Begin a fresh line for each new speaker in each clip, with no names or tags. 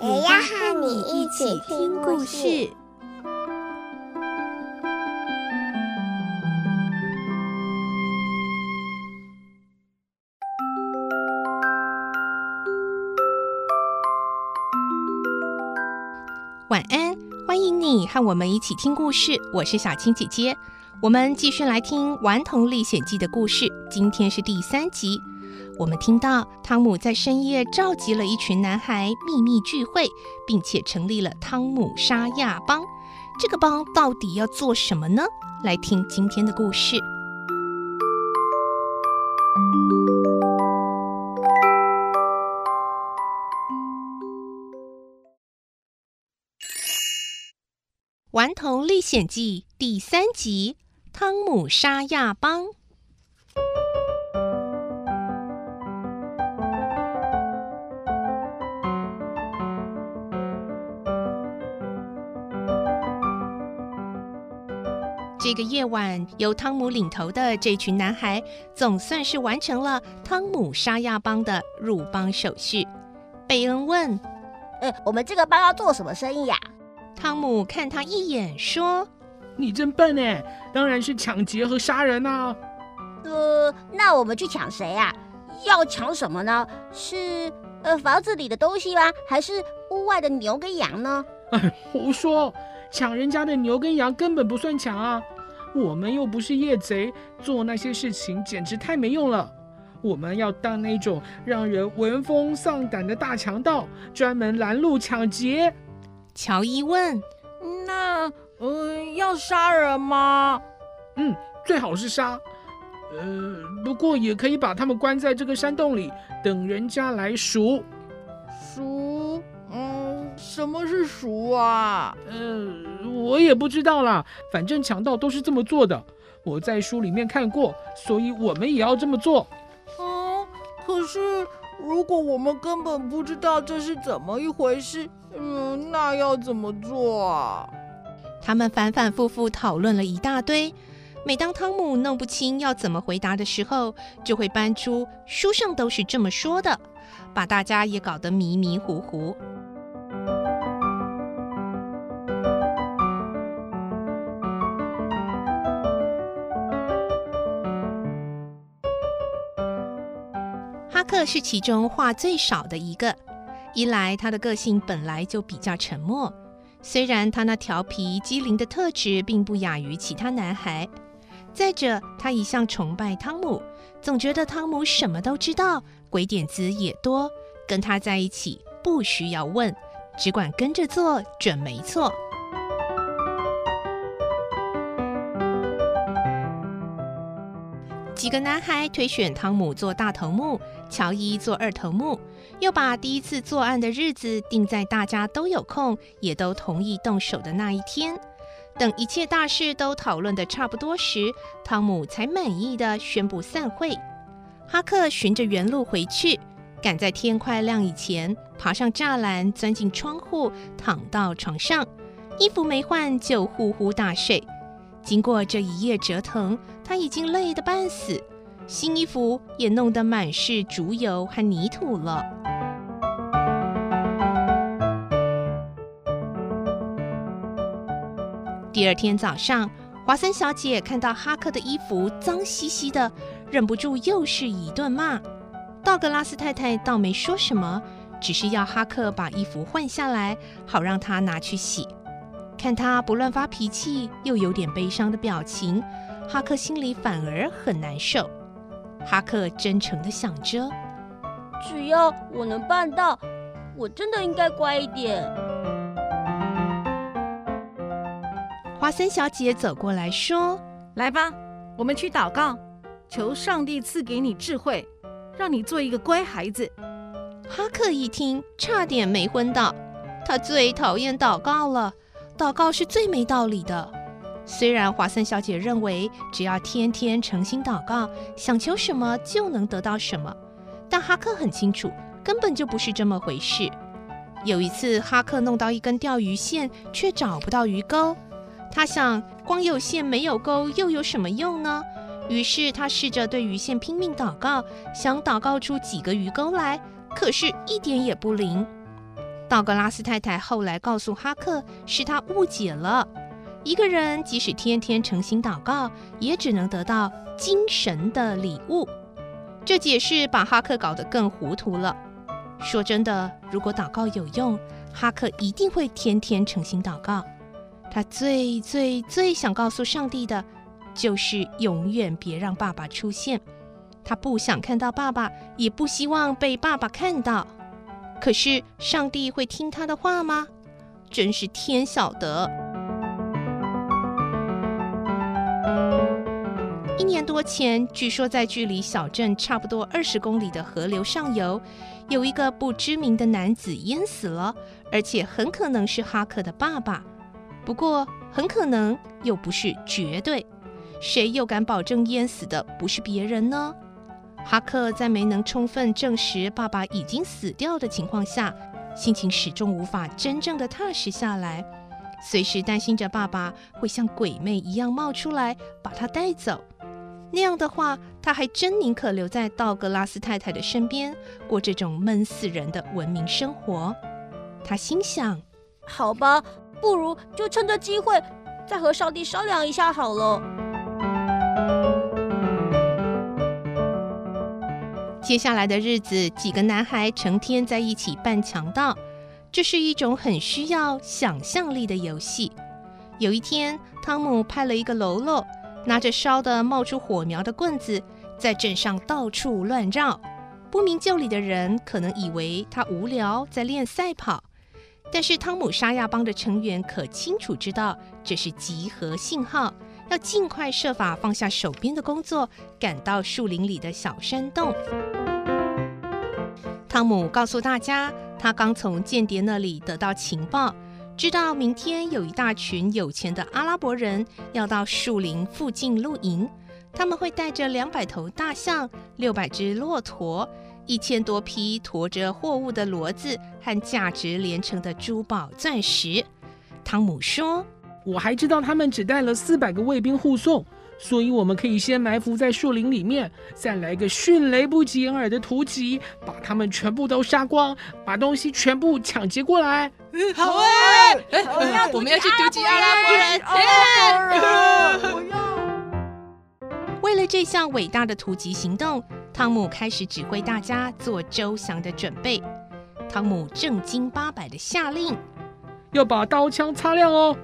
也要和你一起听故事。
晚安，欢迎你和我们一起听故事。我是小青姐姐，我们继续来听《顽童历险记》的故事。今天是第三集，我们听到汤姆在深夜召集了一群男孩秘密聚会，并且成立了汤姆沙亚帮。这个帮到底要做什么呢？来听今天的故事。《顽童历险记》第三集《汤姆沙亚帮》。这个夜晚，由汤姆领头的这群男孩，总算是完成了汤姆沙亚帮的入帮手续。贝恩问：“
呃，我们这个帮要做什么生意呀？”
汤姆看他一眼，说：“
你真笨哎，当然是抢劫和杀人啊。”“
呃，那我们去抢谁啊？要抢什么呢？是呃房子里的东西吗？还是屋外的牛跟羊呢？”“
哎，胡说！抢人家的牛跟羊根本不算抢啊！我们又不是夜贼，做那些事情简直太没用了。我们要当那种让人闻风丧胆的大强盗，专门拦路抢劫。”
乔伊问：“
那，呃，要杀人吗？
嗯，最好是杀。呃，不过也可以把他们关在这个山洞里，等人家来赎。
赎？嗯，什么是赎啊？
呃，我也不知道啦。反正强盗都是这么做的。我在书里面看过，所以我们也要这么做。
嗯，可是如果我们根本不知道这是怎么一回事。”嗯，那要怎么做啊？
他们反反复复讨论了一大堆。每当汤姆弄不清要怎么回答的时候，就会搬出书上都是这么说的，把大家也搞得迷迷糊糊。克是其中话最少的一个。一来，他的个性本来就比较沉默，虽然他那调皮机灵的特质并不亚于其他男孩；再者，他一向崇拜汤姆，总觉得汤姆什么都知道，鬼点子也多，跟他在一起不需要问，只管跟着做准没错。几个男孩推选汤姆做大头目，乔伊做二头目，又把第一次作案的日子定在大家都有空，也都同意动手的那一天。等一切大事都讨论得差不多时，汤姆才满意地宣布散会。哈克循着原路回去，赶在天快亮以前爬上栅栏，钻进窗户，躺到床上，衣服没换就呼呼大睡。经过这一夜折腾，他已经累得半死，新衣服也弄得满是竹油和泥土了。第二天早上，华森小姐看到哈克的衣服脏兮兮的，忍不住又是一顿骂。道格拉斯太太倒没说什么，只是要哈克把衣服换下来，好让他拿去洗。看他不乱发脾气，又有点悲伤的表情，哈克心里反而很难受。哈克真诚的想着：“
只要我能办到，我真的应该乖一点。”
华森小姐走过来说：“
来吧，我们去祷告，求上帝赐给你智慧，让你做一个乖孩子。”
哈克一听，差点没昏倒。他最讨厌祷告了，祷告是最没道理的。虽然华森小姐认为只要天天诚心祷告，想求什么就能得到什么，但哈克很清楚，根本就不是这么回事。有一次，哈克弄到一根钓鱼线，却找不到鱼钩。他想，光有线没有钩，又有什么用呢？于是他试着对鱼线拼命祷告，想祷告出几个鱼钩来，可是一点也不灵。道格拉斯太太后来告诉哈克，是他误解了。一个人即使天天诚心祷告，也只能得到精神的礼物。这解释把哈克搞得更糊涂了。说真的，如果祷告有用，哈克一定会天天诚心祷告。他最最最想告诉上帝的，就是永远别让爸爸出现。他不想看到爸爸，也不希望被爸爸看到。可是上帝会听他的话吗？真是天晓得。一年多前，据说在距离小镇差不多二十公里的河流上游，有一个不知名的男子淹死了，而且很可能是哈克的爸爸。不过，很可能又不是绝对，谁又敢保证淹死的不是别人呢？哈克在没能充分证实爸爸已经死掉的情况下，心情始终无法真正的踏实下来，随时担心着爸爸会像鬼魅一样冒出来把他带走。那样的话，他还真宁可留在道格拉斯太太的身边，过这种闷死人的文明生活。他心想：
好吧。不如就趁着机会，再和上帝商量一下好了。
接下来的日子，几个男孩成天在一起扮强盗，这是一种很需要想象力的游戏。有一天，汤姆派了一个喽啰，拿着烧得冒出火苗的棍子，在镇上到处乱绕。不明就里的人可能以为他无聊，在练赛跑。但是汤姆沙亚帮的成员可清楚知道这是集合信号，要尽快设法放下手边的工作，赶到树林里的小山洞。汤姆告诉大家，他刚从间谍那里得到情报，知道明天有一大群有钱的阿拉伯人要到树林附近露营，他们会带着两百头大象、六百只骆驼。一千多匹驮着货物的骡子和价值连城的珠宝钻石，汤姆说：“
我还知道他们只带了四百个卫兵护送，所以我们可以先埋伏在树林里面，再来个迅雷不及掩耳的突击，把他们全部都杀光，把东西全部抢劫过来。”
好啊！
我们要去突击阿拉伯人！阿拉伯人！为了这项伟大的突击行动。汤姆开始指挥大家做周详的准备。汤姆正经八百的下令，
要把刀枪擦亮哦。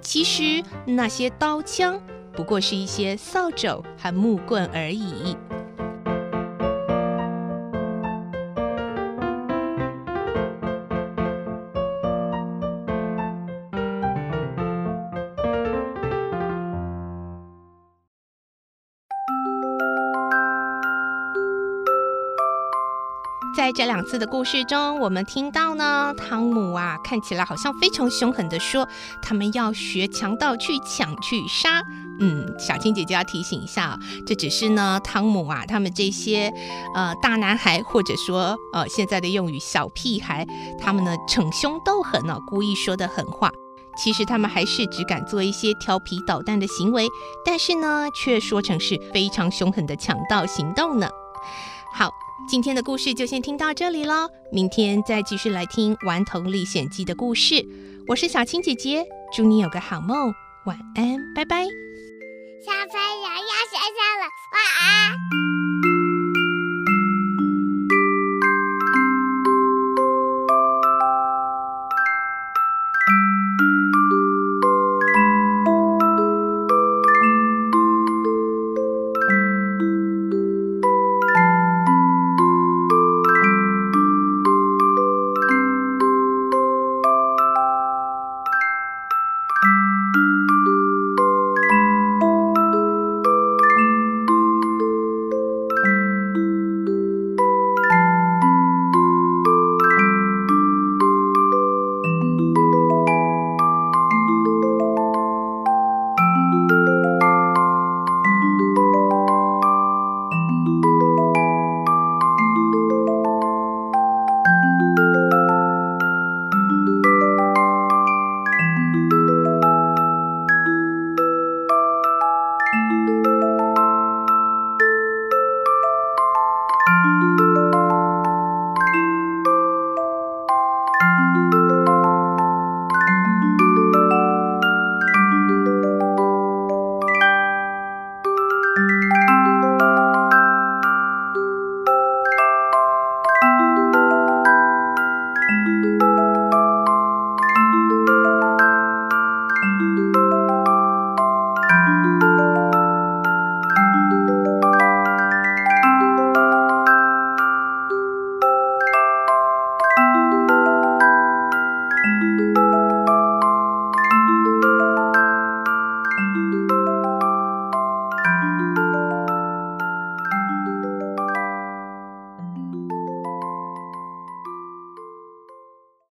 其实那些刀枪不过是一些扫帚和木棍而已。在这两次的故事中，我们听到呢，汤姆啊，看起来好像非常凶狠地说，他们要学强盗去抢去杀。嗯，小青姐姐要提醒一下，这只是呢，汤姆啊，他们这些呃大男孩，或者说呃现在的用语小屁孩，他们呢逞凶斗狠呢，故意说的狠话。其实他们还是只敢做一些调皮捣蛋的行为，但是呢，却说成是非常凶狠的强盗行动呢。好。今天的故事就先听到这里喽，明天再继续来听《顽童历险记》的故事。我是小青姐姐，祝你有个好梦，晚安，拜拜。
小朋友要睡觉了，晚安。